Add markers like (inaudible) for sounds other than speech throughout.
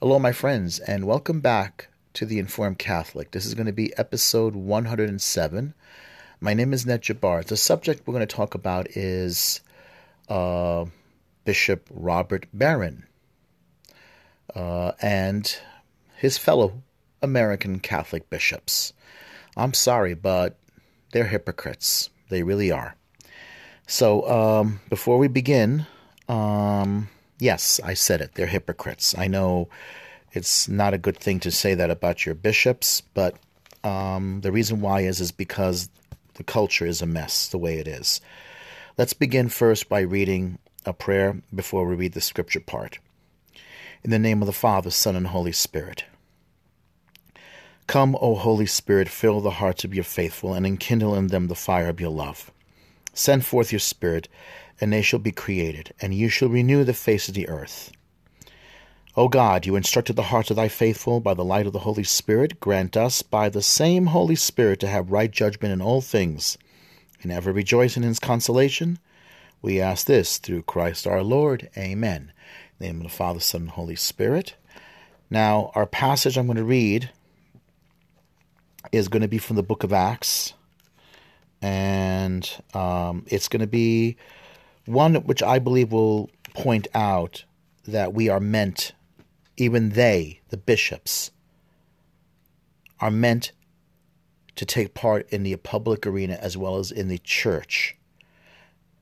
Hello, my friends, and welcome back to The Informed Catholic. This is going to be episode 107. My name is Ned Jabbar. The subject we're going to talk about is uh, Bishop Robert Barron uh, and his fellow American Catholic bishops. I'm sorry, but they're hypocrites. They really are. So, um, before we begin, um, yes, I said it. They're hypocrites. I know it's not a good thing to say that about your bishops, but um, the reason why is is because the culture is a mess the way it is. Let's begin first by reading a prayer before we read the scripture part. In the name of the Father, Son, and Holy Spirit. Come, O Holy Spirit, fill the hearts of your faithful, and enkindle in them the fire of your love. Send forth your Spirit, and they shall be created, and you shall renew the face of the earth. O God, you instructed the hearts of thy faithful by the light of the Holy Spirit. Grant us by the same Holy Spirit to have right judgment in all things, and ever rejoice in his consolation. We ask this through Christ our Lord. Amen. In the name of the Father, Son, and Holy Spirit. Now, our passage I'm going to read is going to be from the book of Acts, and um, it's going to be one which I believe will point out that we are meant, even they, the bishops, are meant to take part in the public arena as well as in the church.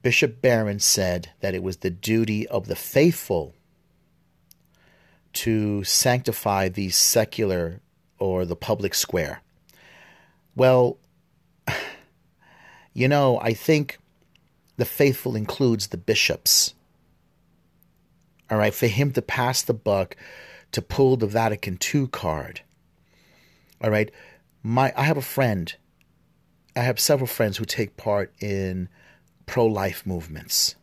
Bishop Barron said that it was the duty of the faithful to sanctify the secular or the public square. Well, (sighs) you know, I think the faithful includes the bishops. All right, for him to pass the buck, to pull the Vatican II card. All right, my I have a friend. I have several friends who take part in pro-life movements.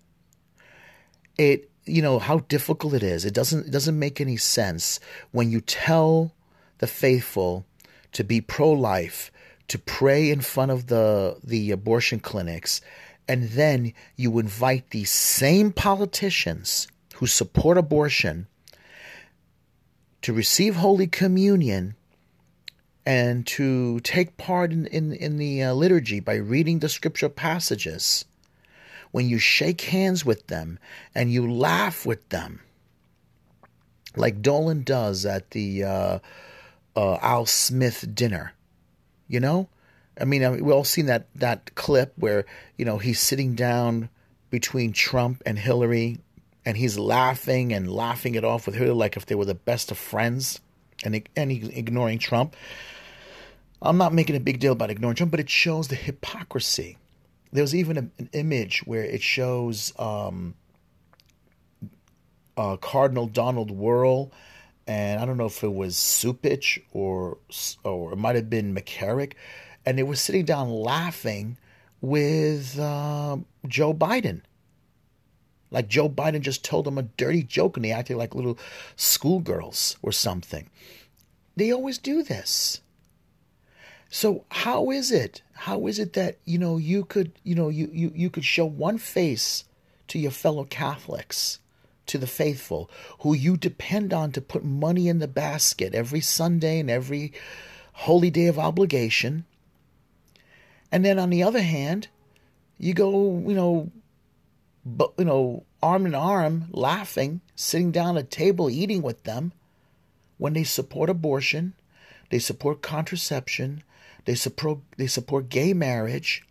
It you know how difficult it is. It doesn't it doesn't make any sense when you tell the faithful to be pro-life, to pray in front of the the abortion clinics, and then you invite these same politicians who support abortion to receive Holy Communion and to take part in, in, in the uh, liturgy by reading the scripture passages, when you shake hands with them and you laugh with them, like Dolan does at the uh, uh, Al Smith dinner, you know? I mean, we've all seen that, that clip where, you know, he's sitting down between Trump and Hillary and he's laughing and laughing it off with her like if they were the best of friends and, and ignoring Trump. I'm not making a big deal about ignoring Trump, but it shows the hypocrisy. There's even a, an image where it shows um, uh, Cardinal Donald Wuerl, and I don't know if it was Cupich or or it might have been McCarrick, and they were sitting down laughing with uh, Joe Biden. Like Joe Biden just told them a dirty joke and they acted like little schoolgirls or something. They always do this. So how is it? How is it that you know you could you know you you, you could show one face to your fellow Catholics, to the faithful, who you depend on to put money in the basket every Sunday and every holy day of obligation. And then on the other hand, you go, you know, but you know, arm in arm, laughing, sitting down at a table eating with them when they support abortion, they support contraception, they support they support gay marriage.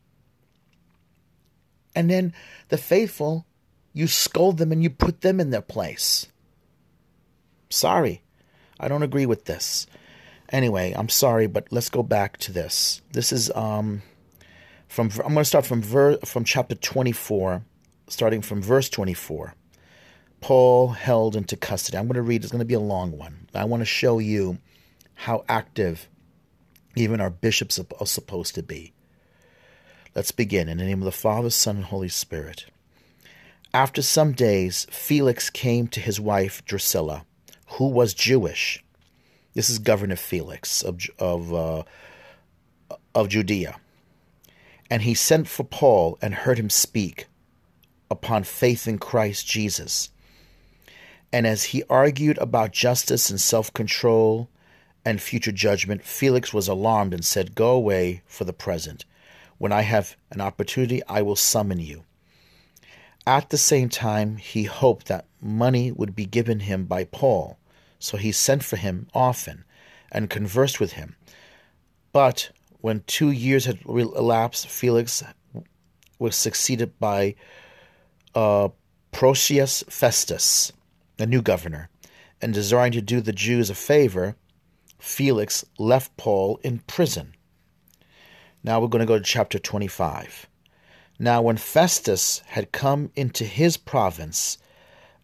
And then the faithful, you scold them and you put them in their place. Sorry. I don't agree with this. Anyway, I'm sorry, but let's go back to this. This is um from I'm going to start from ver, from chapter 24, starting from verse 24. Paul held into custody. I'm going to read. It's going to be a long one. I want to show you how active even our bishops are supposed to be. Let's begin in the name of the Father, Son, and Holy Spirit. After some days, Felix came to his wife Drusilla, who was Jewish. This is Governor Felix of of uh, of Judea, and he sent for Paul and heard him speak upon faith in Christ Jesus. And as he argued about justice and self control and future judgment, Felix was alarmed and said, Go away for the present. When I have an opportunity, I will summon you. At the same time, he hoped that money would be given him by Paul, so he sent for him often and conversed with him. But when two years had elapsed, Felix was succeeded by uh, Porcius Festus, a new governor, and desiring to do the Jews a favor, Felix left Paul in prison. Now we're going to go to chapter 25. Now, when Festus had come into his province,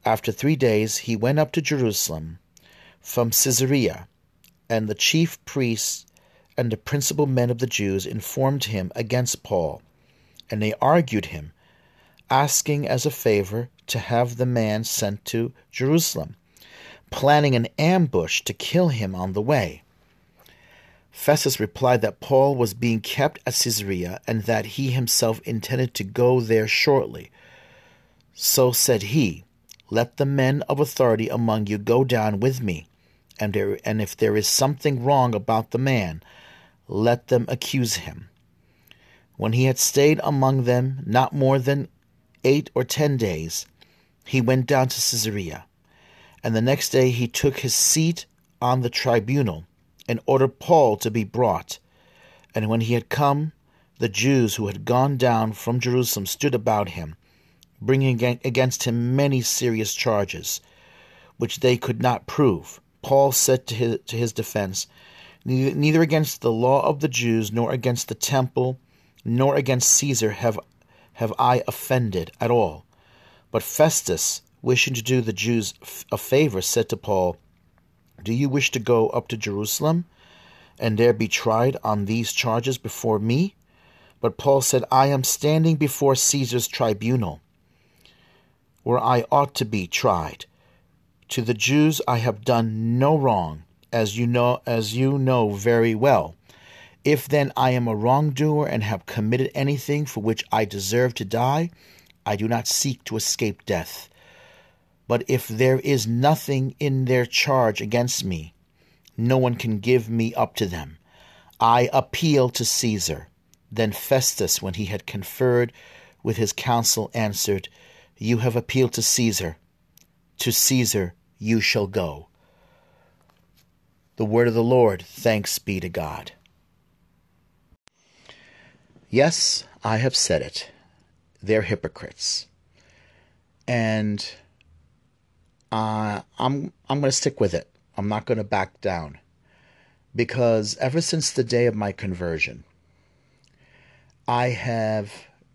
after three days he went up to Jerusalem from Caesarea, and the chief priests and the principal men of the Jews informed him against Paul, and they argued him, asking as a favor to have the man sent to Jerusalem, planning an ambush to kill him on the way. Festus replied that Paul was being kept at Caesarea and that he himself intended to go there shortly. So said he, Let the men of authority among you go down with me, and, and if there is something wrong about the man, let them accuse him. When he had stayed among them not more than eight or ten days, he went down to Caesarea, and the next day he took his seat on the tribunal and ordered Paul to be brought. And when he had come, the Jews who had gone down from Jerusalem stood about him, bringing against him many serious charges, which they could not prove. Paul said to his, defense, Neither against the law of the Jews, nor against the temple, nor against Caesar have, have I offended at all. But Festus, wishing to do the Jews a favor, said to Paul, do you wish to go up to Jerusalem and there be tried on these charges before me? But Paul said, I am standing before Caesar's tribunal, where I ought to be tried. To the Jews I have done no wrong, as you know as you know very well. If then I am a wrongdoer and have committed anything for which I deserve to die, I do not seek to escape death. But if there is nothing in their charge against me, no one can give me up to them. I appeal to Caesar. Then Festus, when he had conferred with his council, answered, You have appealed to Caesar. To Caesar you shall go. The word of the Lord, thanks be to God. Yes, I have said it. They're hypocrites. And uh, I'm I'm going to stick with it. I'm not going to back down because ever since the day of my conversion, I have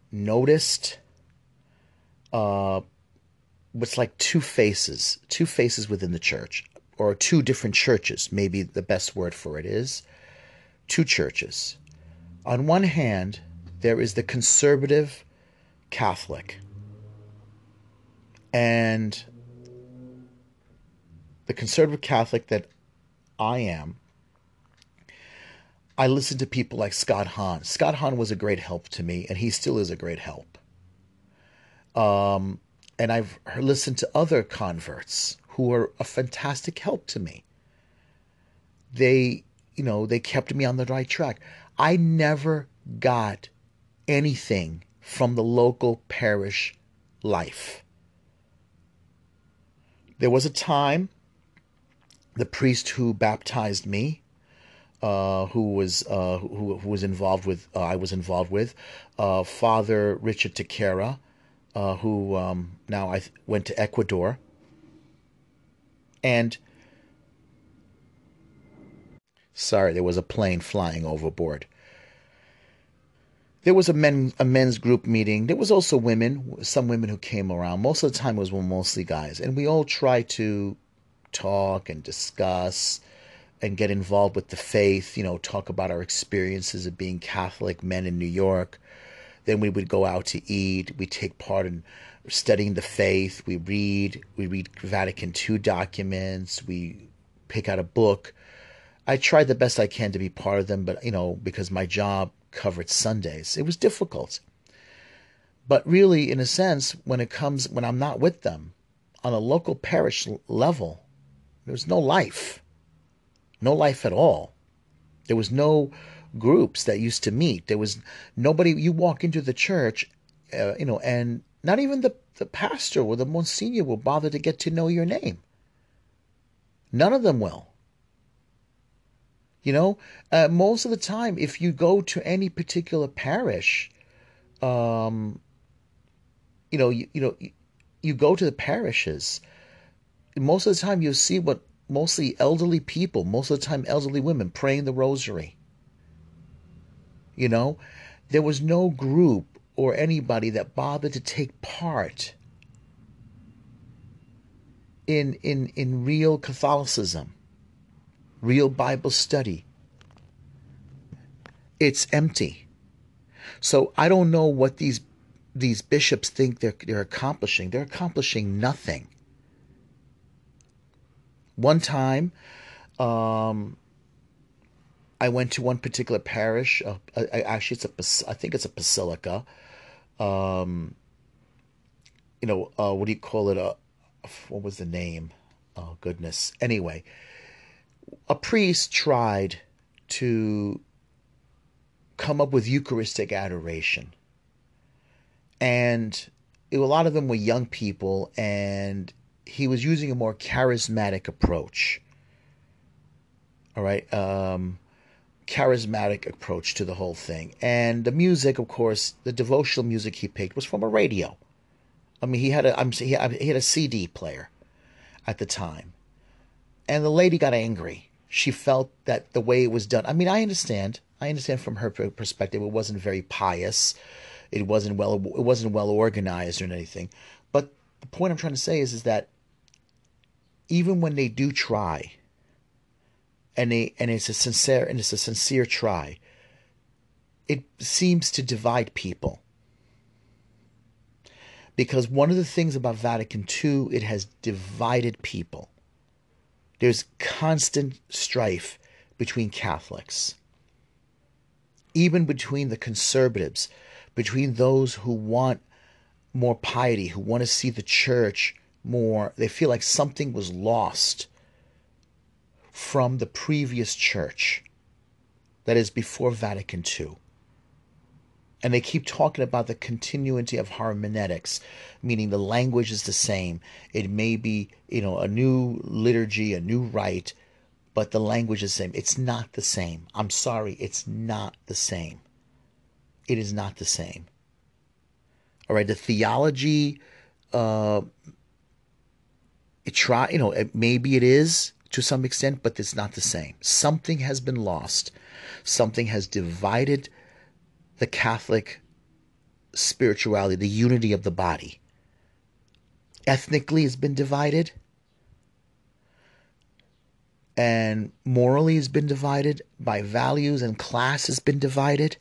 noticed uh, what's like two faces, two faces within the church, or two different churches. Maybe the best word for it is two churches. On one hand, there is the conservative Catholic, and the conservative Catholic that I am, I listen to people like Scott Hahn. Scott Hahn was a great help to me, and he still is a great help. Um, and I've listened to other converts who are a fantastic help to me. They, you know, they kept me on the right track. I never got anything from the local parish life. There was a time the priest who baptized me, uh, who was uh, who, who, was involved with uh, I was involved with, uh, Father Richard Takera, uh, who um, now I went to Ecuador, and sorry, there was a plane flying overboard. There was a men a men's group meeting. There was also women, some women who came around. Most of the time, it was mostly guys, and we all tried to talk and discuss and get involved with the faith, you know, talk about our experiences of being Catholic men in New York. Then we would go out to eat. We take part in studying the faith. We read. We read Vatican II documents. We pick out a book. I tried the best I can to be part of them, but you know, because my job covered Sundays, it was difficult. But really, in a sense, when it comes when I'm not with them, on a local parish level, there was no life, no life at all. There was no groups that used to meet. There was nobody. You walk into the church, uh, you know, and not even the, the pastor or the monsignor will bother to get to know your name. None of them will. You know, uh, most of the time, if you go to any particular parish, um, you know, you, you know, you, go to the parishes. Most of the time, you'll see what mostly elderly people, most of the time elderly women praying the rosary. You know, there was no group or anybody that bothered to take part in in in real Catholicism, real Bible study. It's empty. So I don't know what these these bishops think they're they're accomplishing. They're accomplishing nothing. One time, um, I went to one particular parish. Uh, I, actually, it's a I think it's a basilica. Um, you know, uh, what do you call it? Uh, what was the name? Oh goodness. Anyway, a priest tried to come up with Eucharistic adoration, and a lot of them were young people, and he was using a more charismatic approach. All right, um, charismatic approach to the whole thing, and the music, of course, the devotional music he picked was from a radio. I mean, he had a I'm he had a CD player at the time, and the lady got angry. She felt that the way it was done. I mean, I understand. I understand from her perspective, it wasn't very pious. It wasn't well. It wasn't well organized or anything. But the point I'm trying to say is, is that even when they do try, and they and it's a sincere and it's a sincere try, it seems to divide people. Because one of the things about Vatican II, it has divided people. There's constant strife between Catholics, even between the conservatives, between those who want more piety, who want to see the church more, they feel like something was lost from the previous church, that is before Vatican II. And they keep talking about the continuity of hermeneutics, meaning the language is the same. It may be, you know, a new liturgy, a new rite, but the language is the same. It's not the same. I'm sorry, it's not the same. It is not the same. All right, the theology uh, it try you know it, maybe it is to some extent but it's not the same. Something has been lost. Something has divided the catholic spirituality the unity of the body. Ethnically has been divided. And morally has been divided. By values and class has been divided.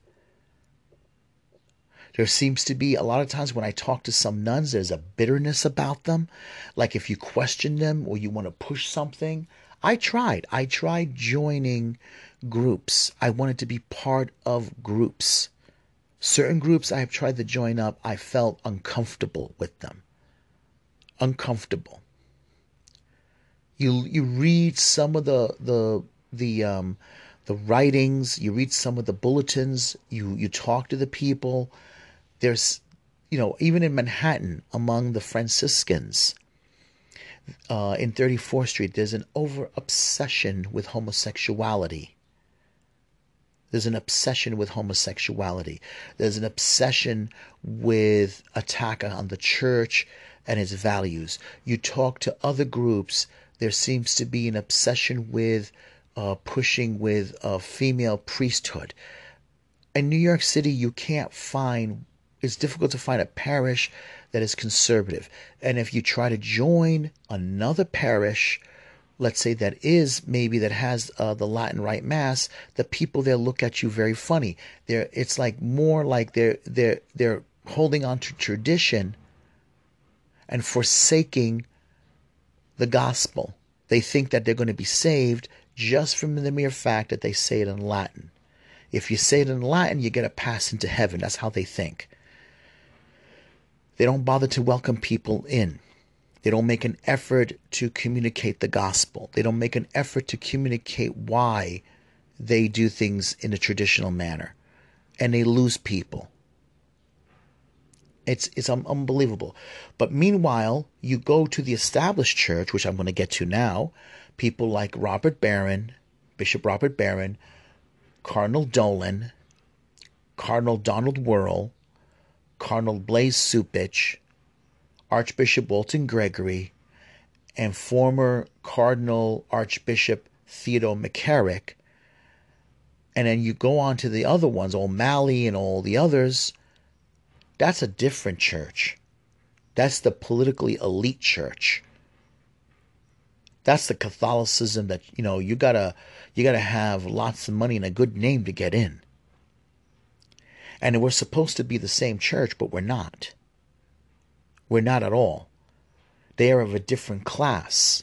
There seems to be a lot of times when I talk to some nuns, there's a bitterness about them. Like if you question them or you want to push something. I tried. I tried joining groups. I wanted to be part of groups. Certain groups I have tried to join up, I felt uncomfortable with them. Uncomfortable. You you read some of the the the um the writings, you read some of the bulletins, you you talk to the people, there's, you know, even in Manhattan, among the Franciscans uh, in 34th Street, there's an over obsession with homosexuality. There's an obsession with homosexuality. There's an obsession with attack on the church and its values. You talk to other groups, there seems to be an obsession with uh, pushing with a female priesthood. In New York City, you can't find it's difficult to find a parish that is conservative. And if you try to join another parish, let's say that is maybe that has uh, the Latin Rite Mass, the people there look at you very funny. They're it's like more like they're they're they're holding on to tradition and forsaking the gospel. They think that they're going to be saved just from the mere fact that they say it in Latin. If you say it in Latin, you get a pass into heaven. That's how they think. They don't bother to welcome people in. They don't make an effort to communicate the gospel. They don't make an effort to communicate why they do things in a traditional manner. And they lose people. It's it's un- unbelievable. But meanwhile, you go to the established church, which I'm going to get to now. People like Robert Barron, Bishop Robert Barron, Cardinal Dolan, Cardinal Donald Wuerl, Cardinal Blase Cupich, Archbishop Wilton Gregory, and former Cardinal Archbishop Theodore McCarrick. And then you go on to the other ones, O'Malley and all the others that's a different church. That's the politically elite church. That's the Catholicism that, you know, you gotta you gotta have lots of money and a good name to get in. And we're supposed to be the same church, but we're not. We're not at all. They are of a different class.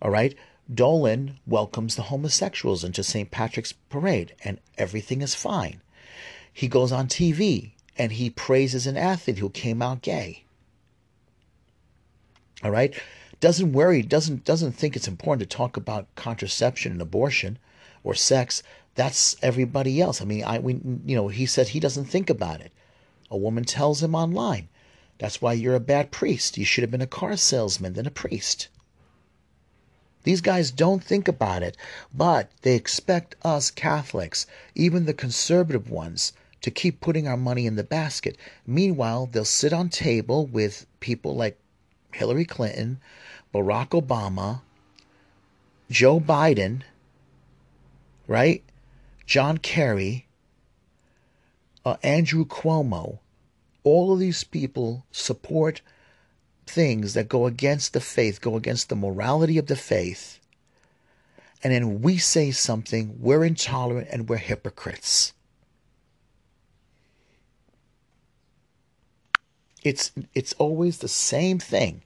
All right? Dolan welcomes the homosexuals into St. Patrick's Parade, and everything is fine. He goes on TV and he praises an athlete who came out gay. All right? Doesn't worry, doesn't doesn't think it's important to talk about contraception and abortion or sex. That's everybody else. I mean, I we you know, he said he doesn't think about it. A woman tells him online, that's why you're a bad priest. You should have been a car salesman than a priest. These guys don't think about it, but they expect us Catholics, even the conservative ones, to keep putting our money in the basket. Meanwhile, they'll sit on table with people like Hillary Clinton, Barack Obama, Joe Biden, right? John Kerry, uh, Andrew Cuomo. All of these people support things that go against the faith, go against the morality of the faith. And then we say something, we're intolerant and we're hypocrites. It's it's always the same thing.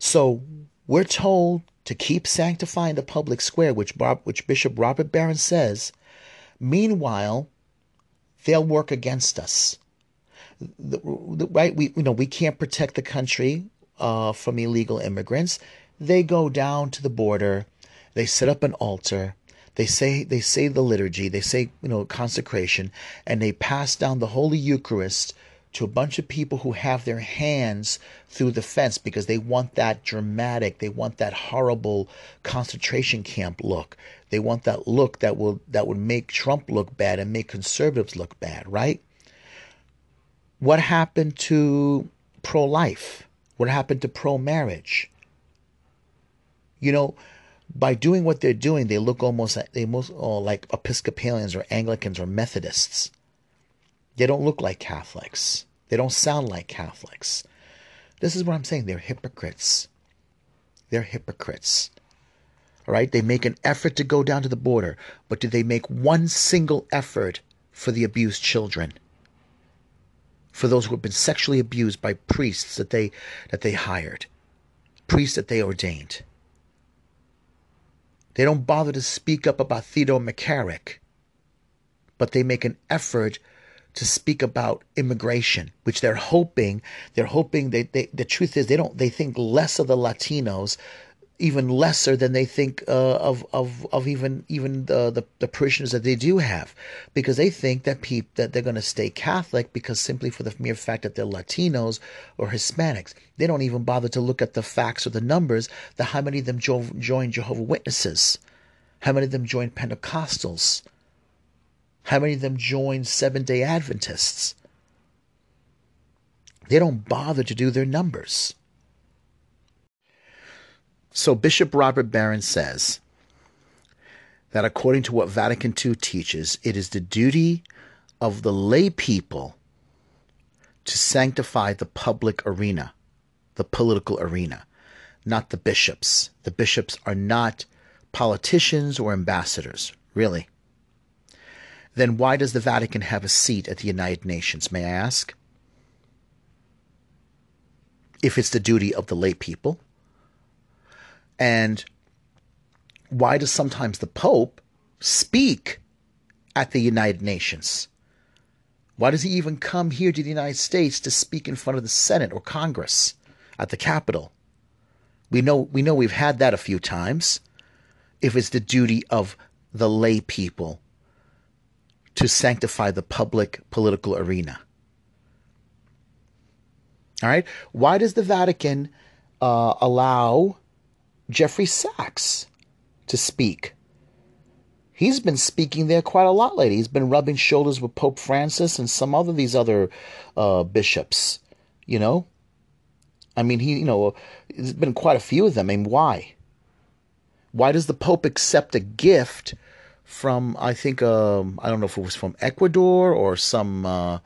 So we're told to keep sanctifying the public square, which which Bishop Robert Barron says. Meanwhile, they'll work against us. The, the, right? We you know we can't protect the country uh, from illegal immigrants. They go down to the border. They set up an altar. They say they say the liturgy. They say you know consecration, and they pass down the Holy Eucharist to a bunch of people who have their hands through the fence because they want that dramatic, they want that horrible concentration camp look. They want that look that will that would make Trump look bad and make conservatives look bad, right? What happened to pro-life? What happened to pro-marriage? You know, by doing what they're doing, they look almost they most oh, like Episcopalians or Anglicans or Methodists. They don't look like Catholics. They don't sound like Catholics. This is what I'm saying. They're hypocrites. They're hypocrites. All right? They make an effort to go down to the border, but do they make one single effort for the abused children? For those who have been sexually abused by priests that they that they hired, priests that they ordained. They don't bother to speak up about Theodore McCarrick, but they make an effort to speak about immigration, which they're hoping they're hoping they, they the truth is they don't they think less of the Latinos, even lesser than they think uh, of of of even even the, the, the parishioners that they do have, because they think that peop, that they're going to stay Catholic because simply for the mere fact that they're Latinos or Hispanics, they don't even bother to look at the facts or the numbers. The how many of them jo- join Jehovah Witnesses, how many of them join Pentecostals how many of them join Seventh day Adventists? They don't bother to do their numbers. So Bishop Robert Barron says that according to what Vatican II teaches, it is the duty of the lay people to sanctify the public arena, the political arena, not the bishops. The bishops are not politicians or ambassadors, really then why does the Vatican have a seat at the United Nations, may I ask? If it's the duty of the lay people. And why does sometimes the Pope speak at the United Nations? Why does he even come here to the United States to speak in front of the Senate or Congress at the Capitol? We know we know we've had that a few times. If it's the duty of the lay people to sanctify the public political arena. All right. Why does the Vatican uh, allow Jeffrey Sachs to speak? He's been speaking there quite a lot lately. He's been rubbing shoulders with Pope Francis and some other these other uh, bishops. You know, I mean, he, you know, there's been quite a few of them. I mean, why? Why does the Pope accept a gift from, I think, um, I don't know if it was from Ecuador or some uh,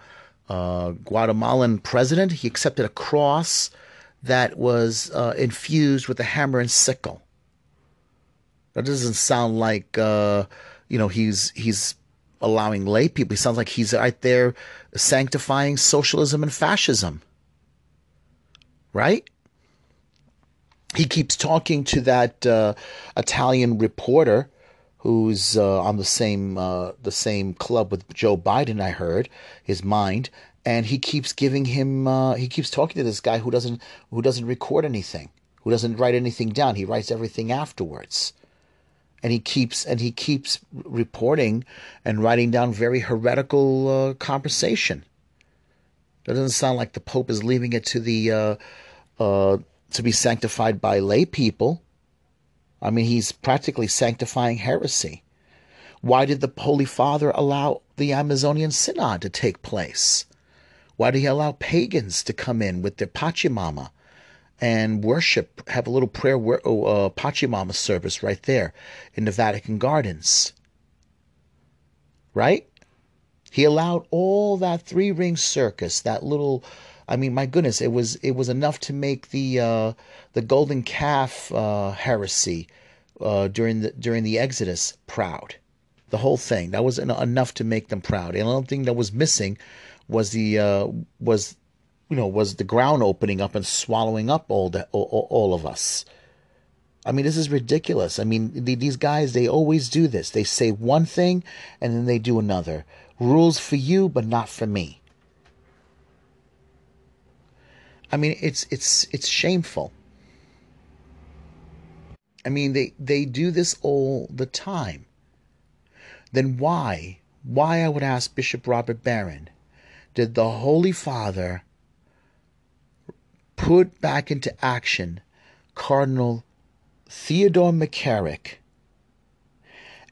uh, Guatemalan president? He accepted a cross that was uh, infused with a hammer and sickle. That doesn't sound like, uh, you know, he's he's allowing lay people. He sounds like he's right there sanctifying socialism and fascism right? He keeps talking to that uh, Italian reporter who's uh, on the same uh, the same club with Joe Biden. I heard his mind, and he keeps giving him. Uh, he keeps talking to this guy who doesn't who doesn't record anything, who doesn't write anything down. He writes everything afterwards, and he keeps and he keeps reporting and writing down very heretical uh, conversation. That doesn't sound like the Pope is leaving it to the uh, uh, to be sanctified by lay people. I mean, he's practically sanctifying heresy. Why did the Holy Father allow the Amazonian Synod to take place? Why did he allow pagans to come in with their Pachamama and worship, have a little prayer uh, Pachamama service right there in the Vatican Gardens? Right? He allowed all that three ring circus, that little I mean, my goodness, it was it was enough to make the uh, the golden calf uh, heresy uh, during the during the Exodus proud. The whole thing that was enough to make them proud. And the only thing that was missing was the uh, was you know was the ground opening up and swallowing up all the, all, all of us. I mean, this is ridiculous. I mean, these guys, they always do this. They say one thing and then they do another. Rules for you, but not for me. I mean, it's it's it's shameful. I mean, they they do this all the time. Then why, why I would ask Bishop Robert Barron, did the Holy Father put back into action Cardinal Theodore McCarrick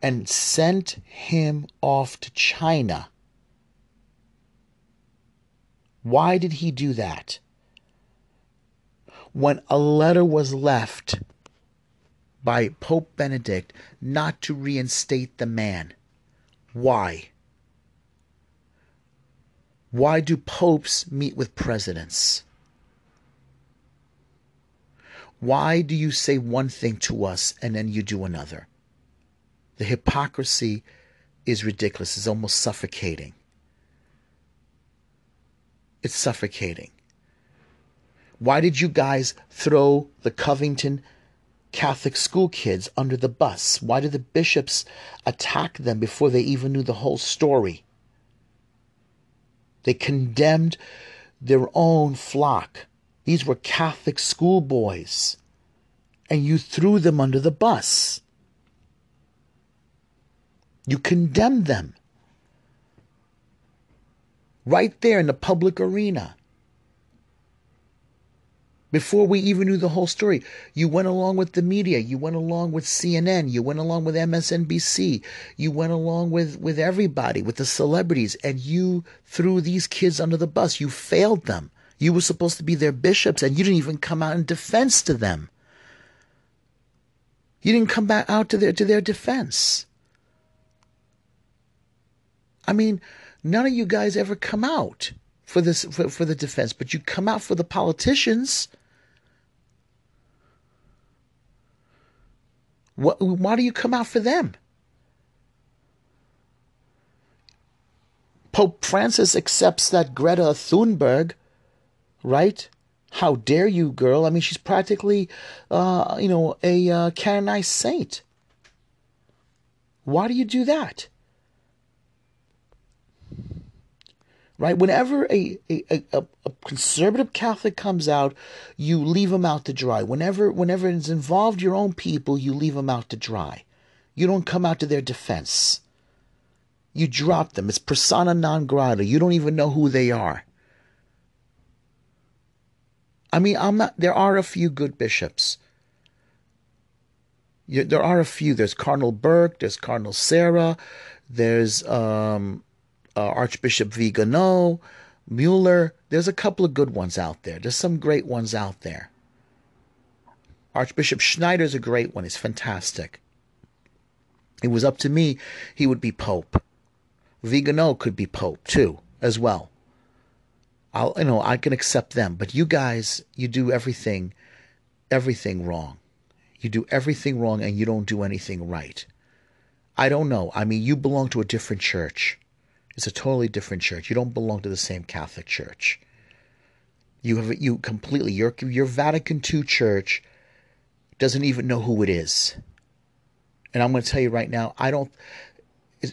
and sent him off to China? Why did he do that? When a letter was left by Pope Benedict not to reinstate the man. Why? Why do popes meet with presidents? Why do you say one thing to us and then you do another? The hypocrisy is ridiculous. It's almost suffocating. It's suffocating. Why did you guys throw the Covington Catholic school kids under the bus? Why did the bishops attack them before they even knew the whole story? They condemned their own flock. These were Catholic schoolboys. And you threw them under the bus. You condemned them. Right there in the public arena before we even knew the whole story. You went along with the media. You went along with CNN. You went along with MSNBC. You went along with, with everybody, with the celebrities, and you threw these kids under the bus. You failed them. You were supposed to be their bishops, and you didn't even come out in defense to them. You didn't come back out to their to their defense. I mean, none of you guys ever come out for this for, for the defense, but you come out for the politicians. What, why do you come out for them? Pope Francis accepts that Greta Thunberg, right? How dare you, girl? I mean, she's practically, uh, you know, a uh, canonized saint. Why do you do that? Right? Whenever a, a, a, a, conservative Catholic comes out, you leave them out to dry. Whenever whenever it's involved your own people, you leave them out to dry. You don't come out to their defense. You drop them. It's persona non grata. You don't even know who they are. I mean, I'm not. There are a few good bishops. there are a few. There's Cardinal Burke. There's Cardinal Sarah. There's um, uh, Archbishop Vigano, Mueller. There's a couple of good ones out there. There's some great ones out there. Archbishop Schneider's a great one. He's fantastic. It was up to me, he would be Pope. Vigano could be Pope too, as well. I'll you know, I can accept them, but you guys, you do everything everything wrong. You do everything wrong and you don't do anything right. I don't know. I mean, you belong to a different church. It's a totally different church. You don't belong to the same Catholic Church. You have you completely your your Vatican II church doesn't even know who it is. And I'm going to tell you right now, I don't.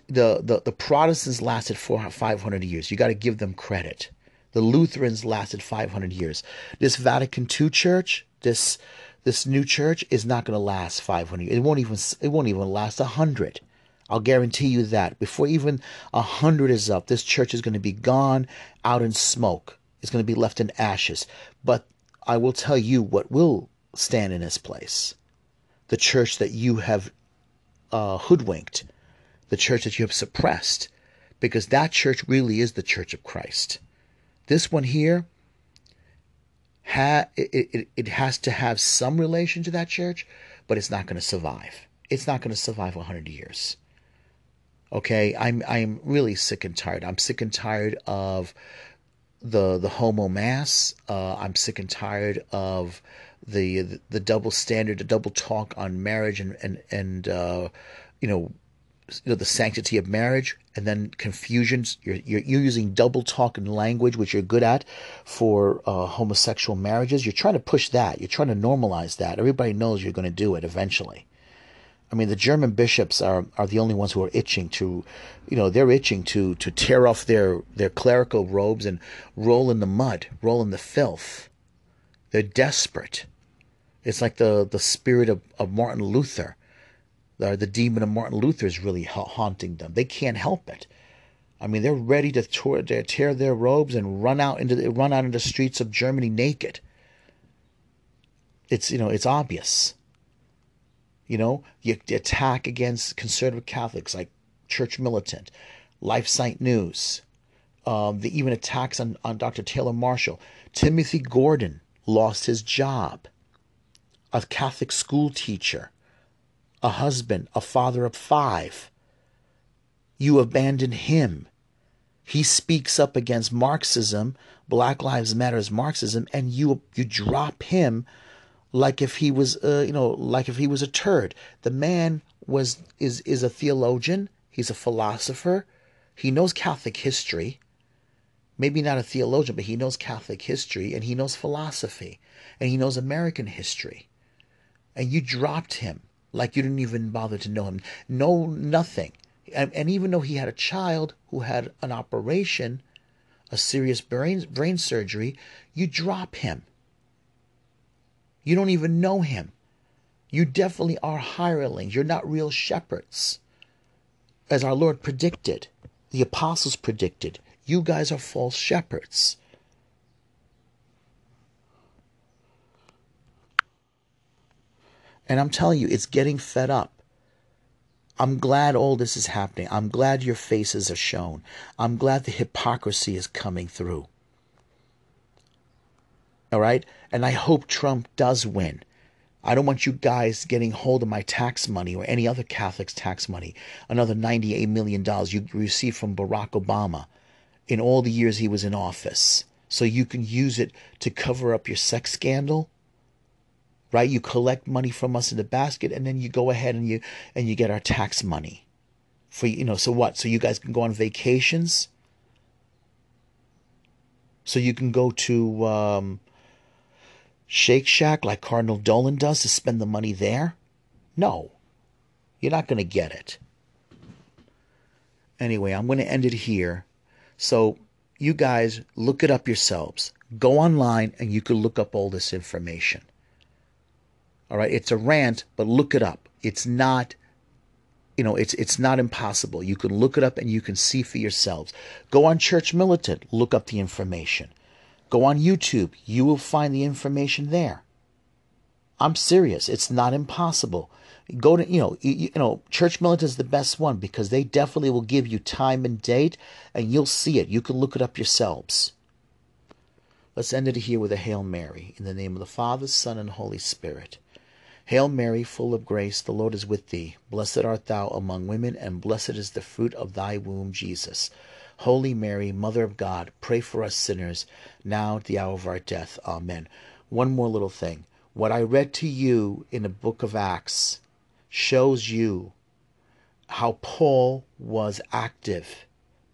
The the the Protestants lasted five hundred years. You got to give them credit. The Lutherans lasted five hundred years. This Vatican II church, this this new church, is not going to last five hundred. It won't even it won't even last a hundred. I'll guarantee you that before even a hundred is up, this church is going to be gone out in smoke. It's going to be left in ashes. But I will tell you what will stand in its place the church that you have uh, hoodwinked, the church that you have suppressed, because that church really is the church of Christ. This one here, ha- it, it, it has to have some relation to that church, but it's not going to survive. It's not going to survive 100 years. Okay, I'm I'm really sick and tired. I'm sick and tired of the the homo mass. Uh, I'm sick and tired of the, the, double standard, the double talk on marriage and and and uh, you know you know the sanctity of marriage and then confusions. You're, you're, you're using double talk and language which you're good at for uh, homosexual marriages. You're trying to push that. You're trying to normalize that. Everybody knows you're going to do it eventually I mean, the German bishops are, are the only ones who are itching to, you know, they're itching to to tear off their their clerical robes and roll in the mud, roll in the filth. They're desperate. It's like the the spirit of, of Martin Luther, the, the demon of Martin Luther is really haunting them. They can't help it. I mean, they're ready to tear, to tear their robes and run out into the, run out into the streets of Germany naked. It's you know it's obvious. You know, the, the attack against conservative Catholics like Church Militant, LifeSite News, um, the even attacks on, on Dr. Taylor Marshall. Timothy Gordon lost his job. A Catholic school teacher, a husband, a father of five. You abandon him. He speaks up against Marxism, Black Lives Matters Marxism, and you you drop him like if he was, uh, you know, like if he was a turd. The man was is is a theologian. He's a philosopher. He knows Catholic history. Maybe not a theologian, but he knows Catholic history and he knows philosophy and he knows American history. And you dropped him like you didn't even bother to know him. Know nothing. And, and even though he had a child who had an operation, a serious brain brain surgery, you drop him you don't even know him. You definitely are hirelings. You're not real shepherds. As our Lord predicted, the apostles predicted, you guys are false shepherds. And I'm telling you, it's getting fed up. I'm glad all this is happening. I'm glad your faces are shown. I'm glad the hypocrisy is coming through. All right? And I hope Trump does win. I don't want you guys getting hold of my tax money or any other Catholic's tax money. Another $98 million you received from Barack Obama in all the years he was in office. So you can use it to cover up your sex scandal. Right? You collect money from us in the basket and then you go ahead and you and you get our tax money. For you know, so what? So you guys can go on vacations? So you can go to um, Shake Shack like Cardinal Dolan does to spend the money there? No. You're not going to get it. Anyway, I'm going to end it here. So, you guys look it up yourselves. Go online and you can look up all this information. All right, it's a rant, but look it up. It's not you know, it's it's not impossible. You can look it up and you can see for yourselves. Go on Church Militant, look up the information. Go on YouTube, you will find the information there. I'm serious. It's not impossible. Go to you know you, you know Church Militant is the best one because they definitely will give you time and date, and you'll see it. You can look it up yourselves. Let's end it here with a Hail Mary in the name of the Father, Son, and Holy Spirit. Hail Mary, full of grace, the Lord is with thee. Blessed art thou among women, and blessed is the fruit of thy womb, Jesus. Holy Mary, Mother of God, pray for us sinners, now at the hour of our death. Amen. One more little thing. What I read to you in the book of Acts shows you how Paul was active,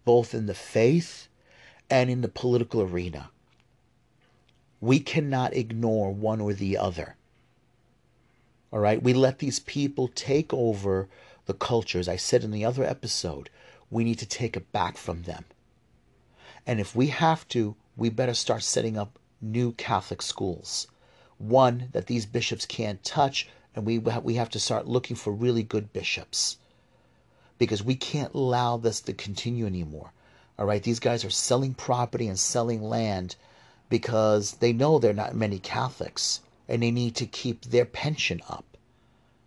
both in the faith and in the political arena. We cannot ignore one or the other. All right. We let these people take over the cultures. I said in the other episode, we need to take it back from them. And if we have to, we better start setting up new Catholic schools. One that these bishops can't touch, and we we have to start looking for really good bishops because we can't allow this to continue anymore. All right, these guys are selling property and selling land because they know there are not many Catholics and they need to keep their pension up.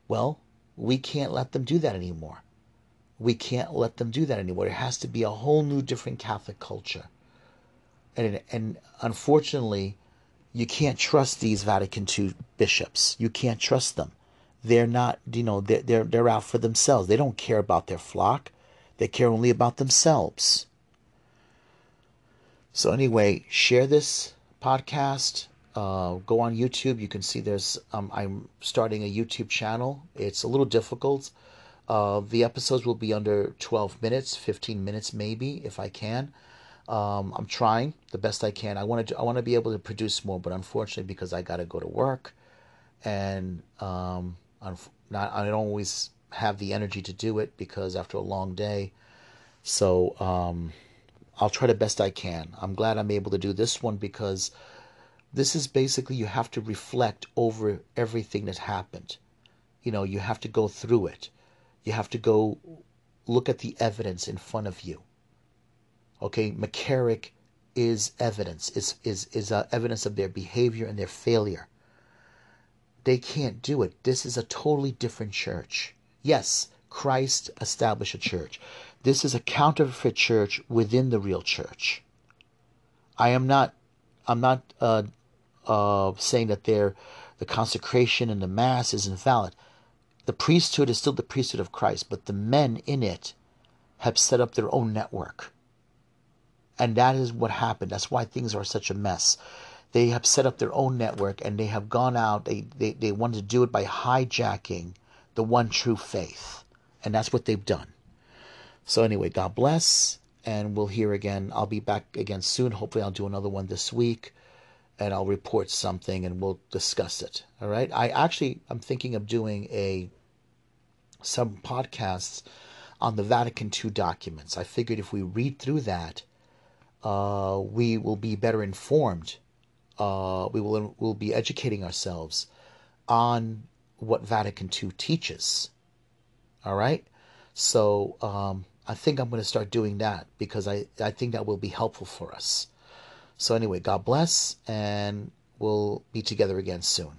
Well, we can't let them do that anymore. We can't let them do that anymore. It has to be a whole new different Catholic culture. And, and unfortunately, you can't trust these Vatican II bishops. You can't trust them. They're not, you know, they're, they're, they're out for themselves. They don't care about their flock. They care only about themselves. So anyway, share this podcast uh, go on YouTube. You can see there's um, I'm starting a YouTube channel. It's a little difficult. Uh, the episodes will be under 12 minutes, 15 minutes maybe, if I can. Um, I'm trying the best I can. I want to I want to be able to produce more, but unfortunately, because I got to go to work, and um, I'm not I don't always have the energy to do it because after a long day. So um, I'll try the best I can. I'm glad I'm able to do this one because this is basically you have to reflect over everything that happened. You know, you have to go through it. You have to go look at the evidence in front of you. Okay, McCarrick is evidence, is is is uh, evidence of their behavior and their failure. They can't do it. This is a totally different church. Yes, Christ established a church. This is a counterfeit church within the real church. I am not I'm not uh, uh, saying that the consecration and the Mass is invalid. The priesthood is still the priesthood of Christ, but the men in it have set up their own network. And that is what happened. That's why things are such a mess. They have set up their own network and they have gone out, they, they, they wanted to do it by hijacking the one true faith. And that's what they've done. So, anyway, God bless, and we'll hear again. I'll be back again soon. Hopefully, I'll do another one this week and I'll report something and we'll discuss it. All right. I actually I'm thinking of doing a some podcasts on the Vatican II documents. I figured if we read through that, uh, we will be better informed. Uh, we will will be educating ourselves on what Vatican II teaches. All right. So um, I think I'm going to start doing that because I, I think that will be helpful for us. So, anyway, God bless, and we'll be together again soon.